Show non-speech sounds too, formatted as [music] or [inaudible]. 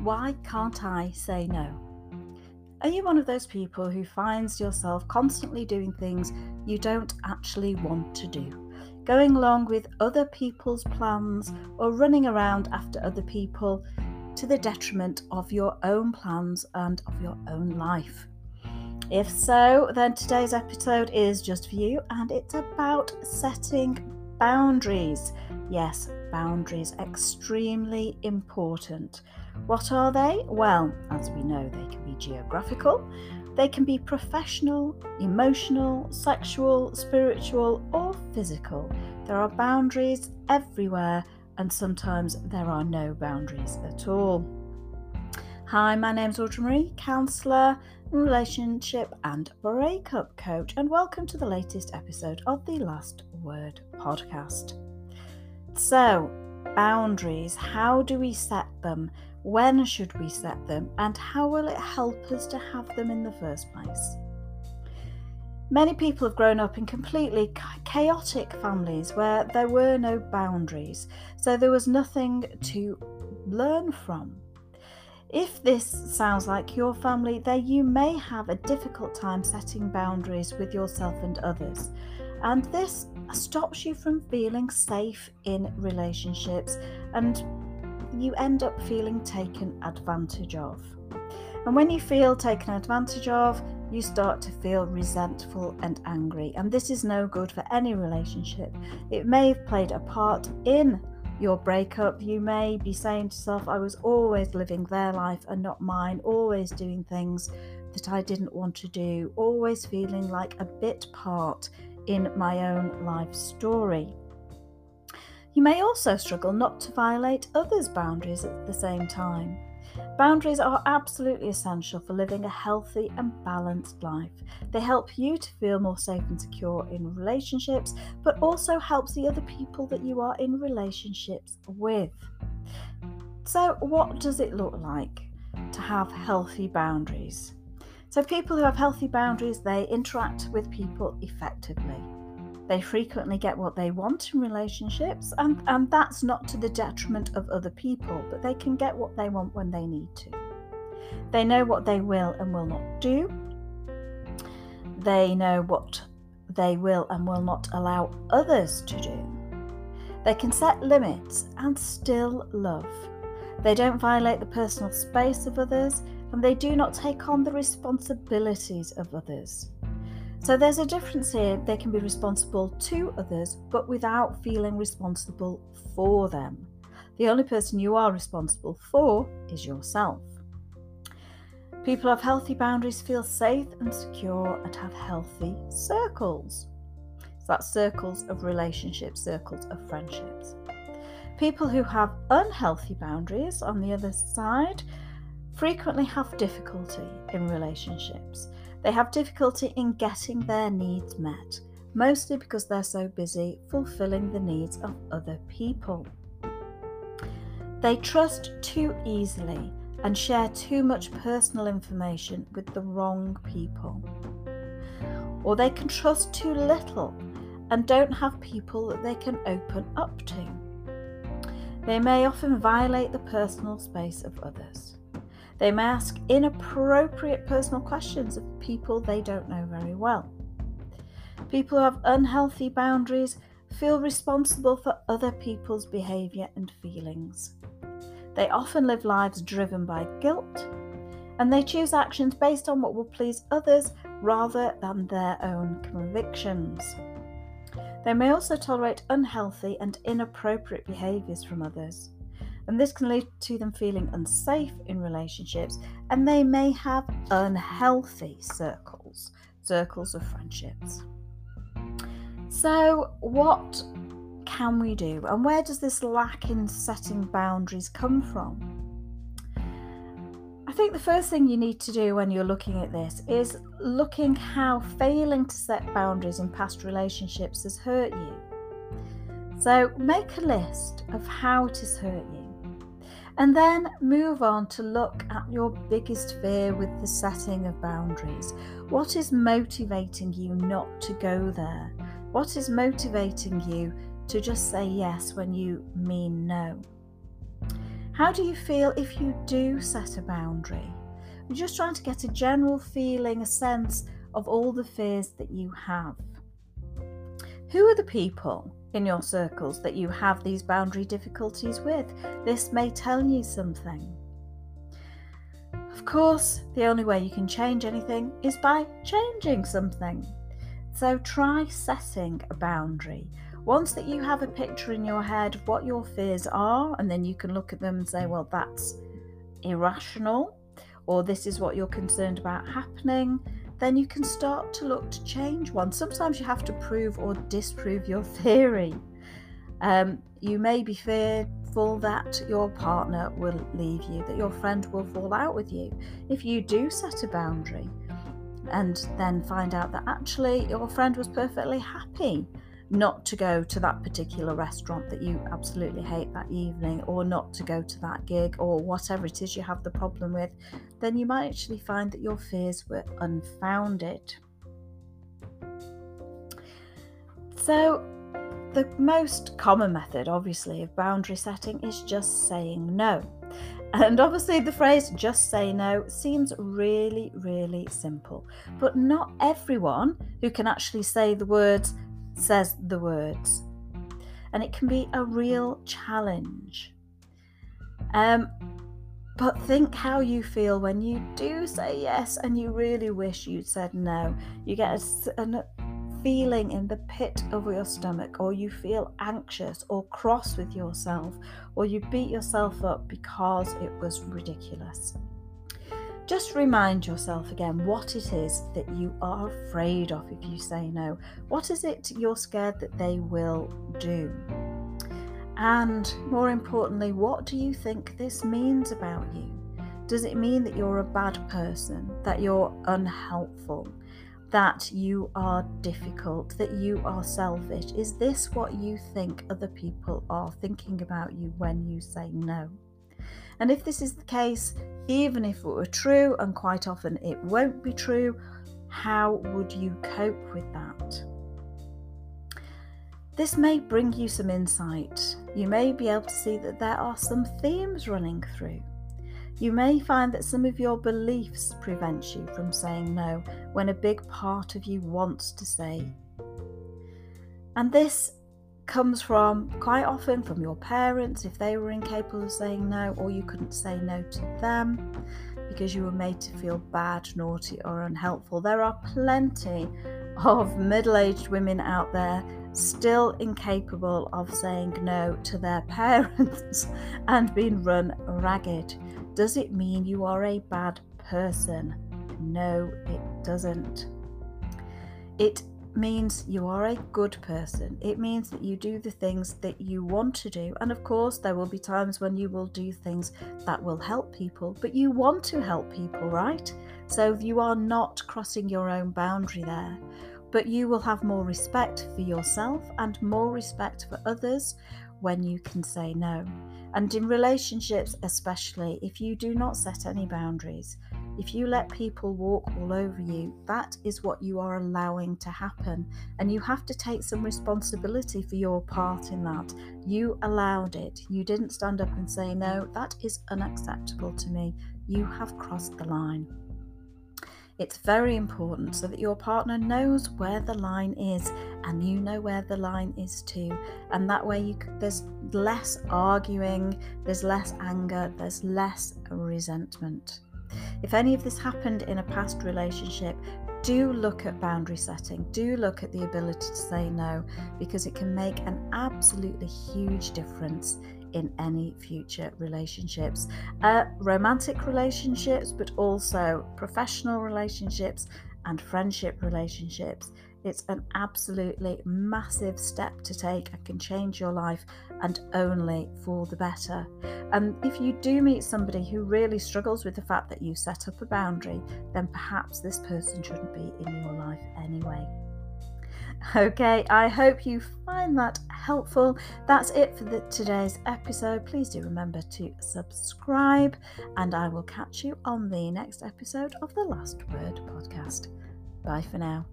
Why can't I say no? Are you one of those people who finds yourself constantly doing things you don't actually want to do? Going along with other people's plans or running around after other people to the detriment of your own plans and of your own life? If so, then today's episode is just for you and it's about setting boundaries. Yes, boundaries, extremely important. What are they? Well, as we know, they can be geographical, they can be professional, emotional, sexual, spiritual, or physical. There are boundaries everywhere, and sometimes there are no boundaries at all. Hi, my name's Audra Maree, counsellor, relationship and breakup coach, and welcome to the latest episode of the Last Word podcast. So, boundaries, how do we set them? When should we set them? And how will it help us to have them in the first place? Many people have grown up in completely chaotic families where there were no boundaries, so there was nothing to learn from. If this sounds like your family, then you may have a difficult time setting boundaries with yourself and others. And this stops you from feeling safe in relationships and you end up feeling taken advantage of. And when you feel taken advantage of, you start to feel resentful and angry. And this is no good for any relationship. It may have played a part in your breakup. You may be saying to yourself, I was always living their life and not mine, always doing things that I didn't want to do, always feeling like a bit part in my own life story. You may also struggle not to violate others' boundaries at the same time. Boundaries are absolutely essential for living a healthy and balanced life. They help you to feel more safe and secure in relationships, but also helps the other people that you are in relationships with. So, what does it look like to have healthy boundaries? So, people who have healthy boundaries, they interact with people effectively. They frequently get what they want in relationships, and, and that's not to the detriment of other people, but they can get what they want when they need to. They know what they will and will not do. They know what they will and will not allow others to do. They can set limits and still love. They don't violate the personal space of others and they do not take on the responsibilities of others. So there's a difference here. They can be responsible to others, but without feeling responsible for them. The only person you are responsible for is yourself. People who have healthy boundaries feel safe and secure and have healthy circles. So that's circles of relationships, circles of friendships. People who have unhealthy boundaries, on the other side, frequently have difficulty in relationships. They have difficulty in getting their needs met, mostly because they're so busy fulfilling the needs of other people. They trust too easily and share too much personal information with the wrong people. Or they can trust too little and don't have people that they can open up to. They may often violate the personal space of others. They may ask inappropriate personal questions of people they don't know very well. People who have unhealthy boundaries feel responsible for other people's behaviour and feelings. They often live lives driven by guilt, and they choose actions based on what will please others rather than their own convictions. They may also tolerate unhealthy and inappropriate behaviours from others and this can lead to them feeling unsafe in relationships and they may have unhealthy circles, circles of friendships. So, what can we do, and where does this lack in setting boundaries come from? I think the first thing you need to do when you're looking at this is looking how failing to set boundaries in past relationships has hurt you. So, make a list of how it has hurt you and then move on to look at your biggest fear with the setting of boundaries. What is motivating you not to go there? What is motivating you to just say yes when you mean no? How do you feel if you do set a boundary? I'm just trying to get a general feeling, a sense of all the fears that you have. Who are the people in your circles that you have these boundary difficulties with? This may tell you something. Of course, the only way you can change anything is by changing something. So try setting a boundary. Once that you have a picture in your head of what your fears are, and then you can look at them and say, well, that's irrational, or this is what you're concerned about happening, then you can start to look to change one. Sometimes you have to prove or disprove your [laughs] theory. Um, you may be fearful that your partner will leave you, that your friend will fall out with you. If you do set a boundary and then find out that actually your friend was perfectly happy not to go to that particular restaurant that you absolutely hate that evening, or not to go to that gig, or whatever it is you have the problem with, then you might actually find that your fears were unfounded. So, the most common method, obviously, of boundary setting is just saying no. And obviously, the phrase just say no seems really, really simple. But not everyone who can actually say the words says the words. And it can be a real challenge. Um, but think how you feel when you do say yes and you really wish you'd said no. You get a, a feeling in the pit of your stomach, or you feel anxious or cross with yourself, or you beat yourself up because it was ridiculous. Just remind yourself again what it is that you are afraid of if you say no. What is it you're scared that they will do? And more importantly, what do you think this means about you? Does it mean that you're a bad person, that you're unhelpful, that you are difficult, that you are selfish? Is this what you think other people are thinking about you when you say no? And if this is the case, even if it were true, and quite often it won't be true, how would you cope with that? This may bring you some insight. You may be able to see that there are some themes running through. You may find that some of your beliefs prevent you from saying no when a big part of you wants to say. And this comes from quite often from your parents if they were incapable of saying no or you couldn't say no to them because you were made to feel bad, naughty, or unhelpful. There are plenty of middle aged women out there still incapable of saying no to their [laughs] parents and being run ragged. Does it mean you are a bad person? No, it doesn't. It means you are a good person. It means that you do the things that you want to do. And of course, there will be times when you will do things that will help people, but you want to help people, right? So you are not crossing your own boundary there. But you will have more respect for yourself and more respect for others when you can say no. And in relationships, especially, if you do not set any boundaries, if you let people walk all over you, that is what you are allowing to happen. And you have to take some responsibility for your part in that. You allowed it. You didn't stand up and say, No, that is unacceptable to me. You have crossed the line. It's very important so that your partner knows where the line is and you know where the line is too. And that way, you, there's less arguing, there's less anger, there's less resentment. If any of this happened in a past relationship, do look at boundary setting, do look at the ability to say no, because it can make an absolutely huge difference in any future relationships. Uh, romantic relationships, but also professional relationships and friendship relationships. It's an absolutely massive step to take and can change your life and only for the better. And if you do meet somebody who really struggles with the fact that you set up a boundary, then perhaps this person shouldn't be in your life anyway. Okay, I hope you find that helpful. That's it for the, today's episode. Please do remember to subscribe, and I will catch you on the next episode of the Last Word podcast. Bye for now.